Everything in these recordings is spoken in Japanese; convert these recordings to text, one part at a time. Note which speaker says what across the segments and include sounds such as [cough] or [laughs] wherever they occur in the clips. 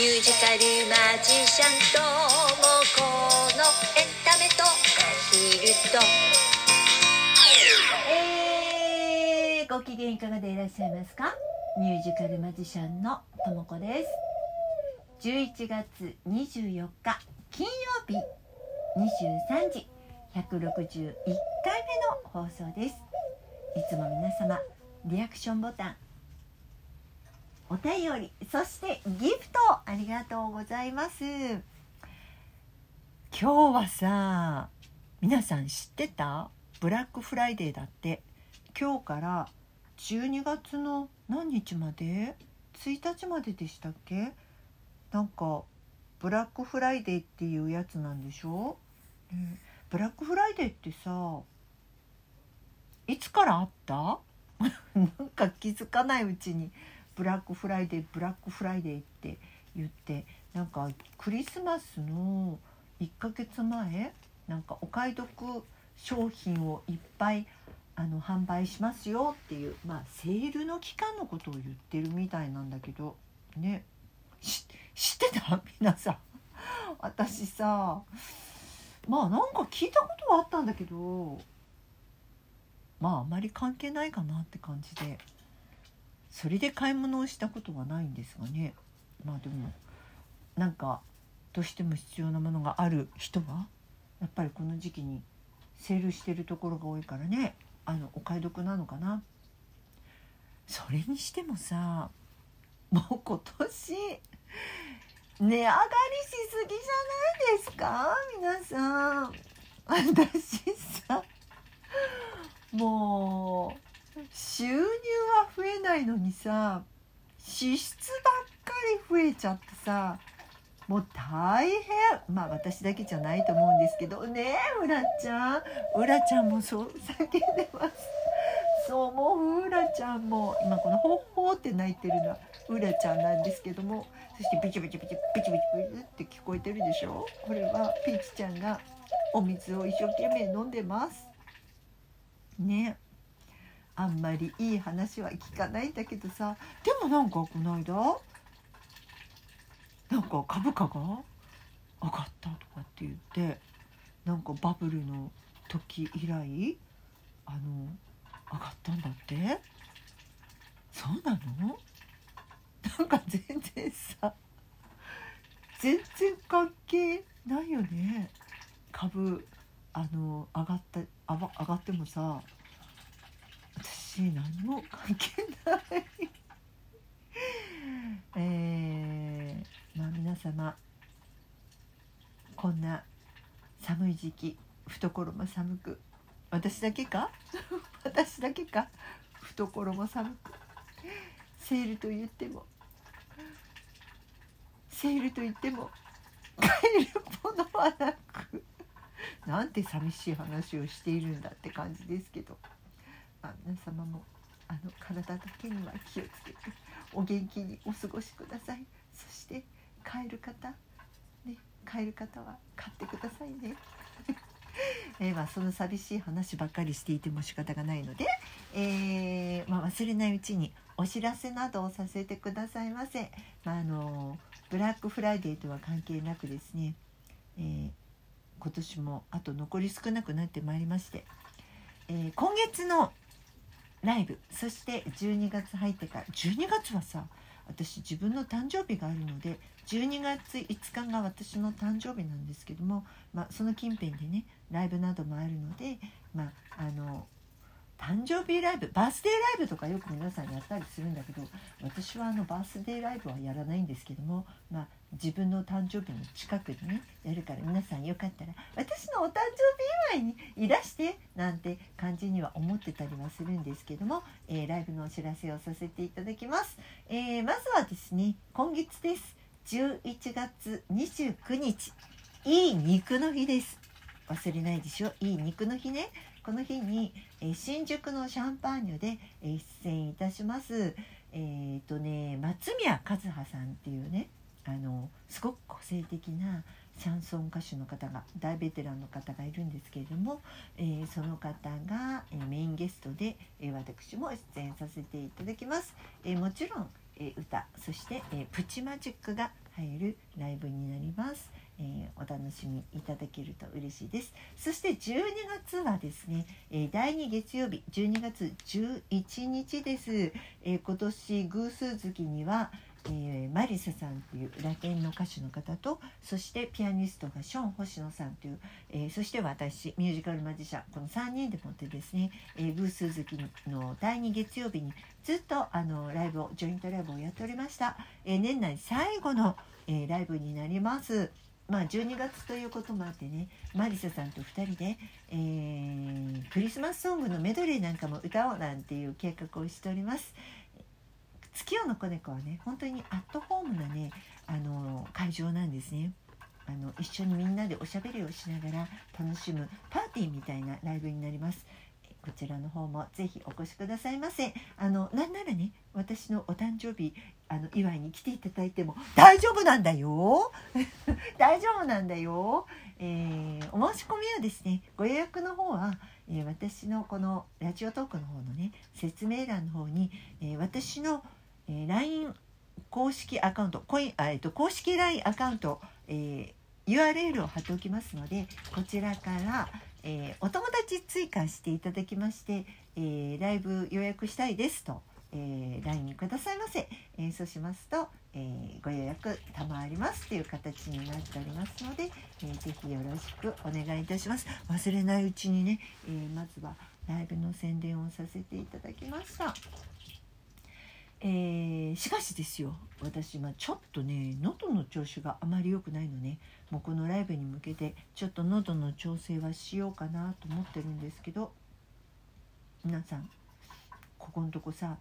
Speaker 1: ミュージカルマジシャンともこのエンタメとアヒルと。
Speaker 2: えー、ご機嫌いかがでいらっしゃいますか？ミュージカルマジシャンのともこです。11月24日金曜日23時161回目の放送です。いつも皆様リアクションボタンお便りそしてギフトありがとうございます。今日はさ皆さん知ってた？ブラックフライデーだって。今日から12月の何日まで？1日まででしたっけ？なんかブラックフライデーっていうやつなんでしょ、ね、ブラックフライデーってさいつからあった？[laughs] なんか気づかないうちに。ブラックフライデーブラックフライデーって言ってなんかクリスマスの1ヶ月前なんかお買い得商品をいっぱいあの販売しますよっていう、まあ、セールの期間のことを言ってるみたいなんだけどね知ってた？[laughs] 皆さん。私さまあなんか聞いたことはあったんだけどまああまり関係ないかなって感じで。それで買い物をしたことはないんですがね。まあでもなんかどうしても必要なものがある人はやっぱりこの時期にセールしてるところが多いからね。あのお買い得なのかな。それにしてもさもう今年値上がりしすぎじゃないですか？皆さん。私さもう収入は増えないのにさ支出ばっかり増えちゃってさもう大変。まあ私だけじゃないと思うんですけど。ねえうらちゃん。うらちゃんもそう叫んでます。そうもううらちゃんも。今このほっほって泣いてるのはうらちゃんなんですけども。そしてビチビチビチビチビチビチって聞こえてるでしょ？これはピーチちゃんがお水を一生懸命飲んでます。ねえ。あんまりいい話は聞かないんだけどさ。でもなんかこの間なんか株価が上がったとかって言ってなんかバブルの時以来あの上がったんだって？そうなの？なんか全然さ全然関係ないよね。株あの上がった上がってもさ私何も関係ない。えー、まあ皆様こんな寒い時期懐も寒く私だけか？[laughs] 私だけか？懐も寒くセールと言ってもセールと言っても買えるものはなくなんて寂しい話をしているんだって感じですけど、まあ、皆様もあの体だけには気をつけてお元気にお過ごしくださいそして買える方ね買える方は買ってくださいね。[laughs] え、まあ、その寂しい話ばっかりしていても仕方がないので、えー、まあ、忘れないうちにお知らせなどをさせてくださいませ。まあ、あのブラックフライデーとは関係なくですね、えー、今年もあと残り少なくなってまいりまして、え今月のライブ。そして12月入ってから12月はさ私自分の誕生日があるので12月5日が私の誕生日なんですけども、まあ、その近辺でねライブなどもあるので、まあ、あの誕生日ライブバースデーライブとかよく皆さんやったりするんだけど私はあのバースデーライブはやらないんですけども、まあ、自分の誕生日の近くにねやるから皆さんよかったら私のお誕生日祝いにいらしてなんて感じには思ってたりはするんですけども、えー、ライブのお知らせをさせていただきます、えー、まずはですね今月です。11月29日いい肉の日です。忘れないでしょ。いい肉の日ね。この日に、えー、新宿のシャンパーニュで、えー、出演いたします。えっ、ー、とね松宮和葉さんっていうねあのすごく個性的なシャンソン歌手の方が大ベテランの方がいるんですけれども、えー、その方が、えー、メインゲストで、えー、私も出演させていただきます、えもちろん、え歌そして、えープチマジックが入るライブになります、えーお楽しみいただけると嬉しいです。そして12月はですね、えー第2月曜日12月11日です、えー今年偶数月にはえーマリサさんというラテンの歌手の方とそしてピアニストがショーン星野さんという、えーそして私ミュージカルマジシャンこの3人でもってですね、えー偶数月の第2月曜日にずっとあのライブをジョイントライブをやっておりました、え年内最後の、えライブになります。まあ、12月ということもあってねマリサさんと2人で、えークリスマスソングのメドレーなんかも歌おうなんていう計画をしております。月夜の子猫はね本当にアットホームなねあの会場なんですね。あの一緒にみんなでおしゃべりをしながら楽しむパーティーみたいなライブになります。こちらの方もぜひお越しくださいませ。あのなんならね私のお誕生日あの祝いに来ていただいても大丈夫なんだよ [laughs] 大丈夫なんだよ、えーお申し込みはですねご予約の方は、えー私のこのラジオトークの方のね説明欄の方に、えー私の、え LINE 公式アカウントコインあ、えっと、公式 LINE アカウント、えー URL を貼っておきますのでこちらから、えーお友達追加していただきまして、えーライブ予約したいですと、えー LINE くださいませ、えーそうしますと、えーご予約賜りますという形になっておりますので、えーぜひよろしくお願いいたします忘れないうちにね、えまずはライブの宣伝をさせていただきました。えーしかしですよ。私今ちょっとね喉の調子があまり良くないのね。もうこのライブに向けてちょっと喉の調整はしようかなと思ってるんですけど皆さんここのとこさ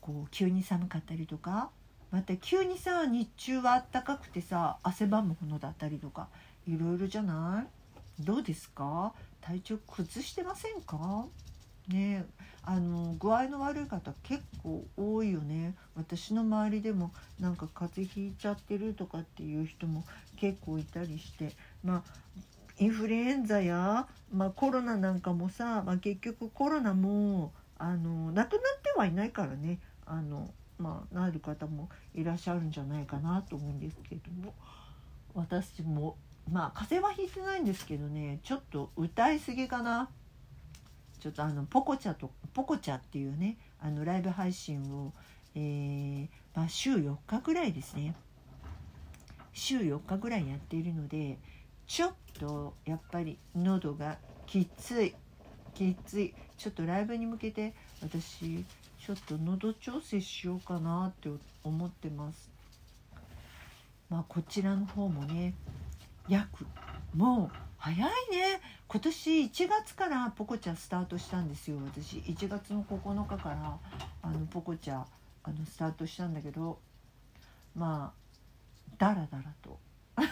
Speaker 2: こう急に寒かったりとかまた急にさ日中は暖かくてさ汗ばむものだったりとかいろいろじゃない？どうですか？体調崩してませんか？ねあの具合の悪い方結構多いよね。私の周りでもなんか風邪ひいちゃってるとかっていう人も結構いたりして。まあインフルエンザや、まあ、コロナなんかもさ、まあ、結局コロナもあのなくなってはいないからね。あの、まあ、なる方もいらっしゃるんじゃないかなと思うんですけども。私もまあ風邪はひいてないんですけどね。ちょっと歌いすぎかな。ちょっとあのポコチャとポコチャっていうねあのライブ配信を、えーまあ、週4日ぐらいですね。週4日ぐらいやっているのでちょっとやっぱり喉がきついきつい。ちょっとライブに向けて私ちょっと喉調整しようかなって思ってます。まあこちらの方もね約もう早いね。今年1月からポコチャスタートしたんですよ。私1月の9日からあのポコチャあのスタートしたんだけどまあだらだらと [laughs]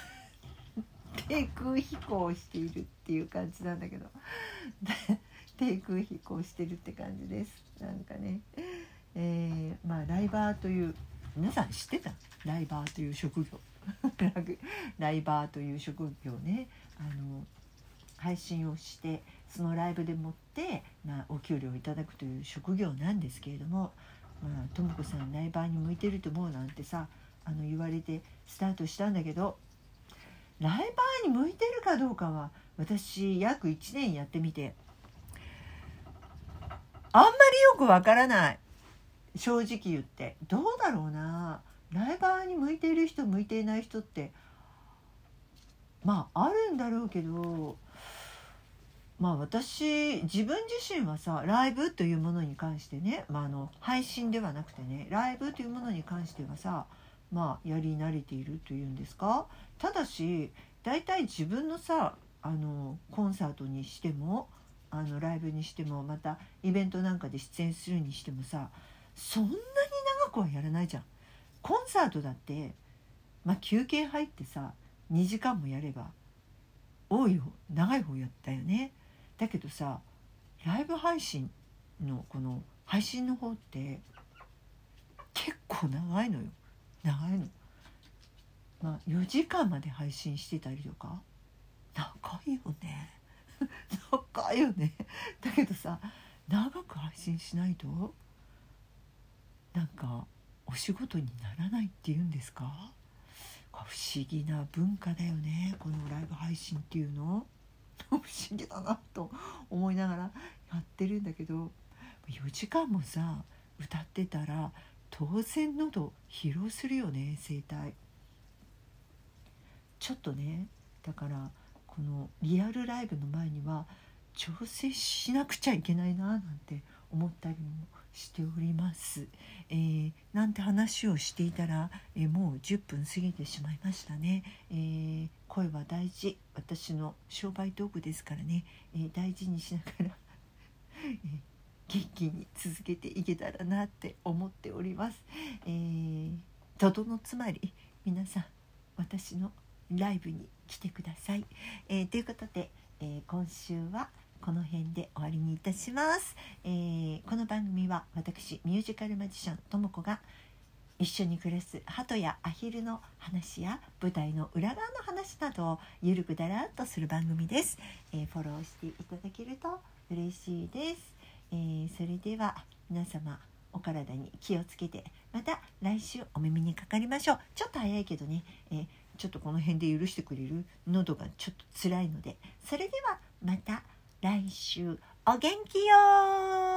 Speaker 2: 低空飛行しているっていう感じなんだけど [laughs] 低空飛行してるって感じです。なんかねえーまあライバーという皆さん知ってた？ライバーという職業。[laughs] ライバーという職業ね。あの配信をしてそのライブでもって、まあ、お給料をいただくという職業なんですけれどもまあとも子さんライバーに向いてると思うなんてさあの言われてスタートしたんだけどライバーに向いてるかどうかは私約1年やってみてあんまりよくわからない。正直言って。どうだろうな。ライバーに向いている人向いていない人ってまああるんだろうけどまあ私自分自身はさライブというものに関してね、まあ、あの配信ではなくてねライブというものに関してはさまあやり慣れているというんですか？ただし大体自分のさあのコンサートにしてもあのライブにしてもまたイベントなんかで出演するにしてもさそんなに長くはやらないじゃん。コンサートだって、まあ、休憩入ってさ2時間もやれば多い方長い方やったよね。だけどさライブ配信のこの配信の方って結構長いのよ長いの。まあ4時間まで配信してたりとか長いよね [laughs] 長いよねだけどさ長く配信しないとなんかお仕事にならないっていうんですか？思議な文化だよねこのライブ配信っていうの。[laughs] 不思議だなと思いながらやってるんだけど4時間もさ歌ってたら当然喉疲労するよね声帯。ちょっとねだからこのリアルライブの前には調整しなくちゃいけないななんて思ったりもしております。えー、なんて話をしていたら、えー、もう10分過ぎてしまいましたね。えー、声は大事私の商売道具ですからね、え大事にしながらえ元気に続けていけたらなって思っております。えー、とどのつまり皆さん私のライブに来てください。えー、ということで、えー、今週はこの辺で終わりにいたします、えー、この番組は私ミュージカルマジシャンともこが一緒に暮らす鳩やアヒルの話や舞台の裏側の話などをゆるくだらっとする番組です、えー、フォローしていただけると嬉しいです、えー、それでは皆様お体に気をつけてまた来週お耳にかかりましょう。ちょっと早いけどね、えー、ちょっとこの辺で許してくれる？喉がちょっと辛いので。それではまた来週。お元気よ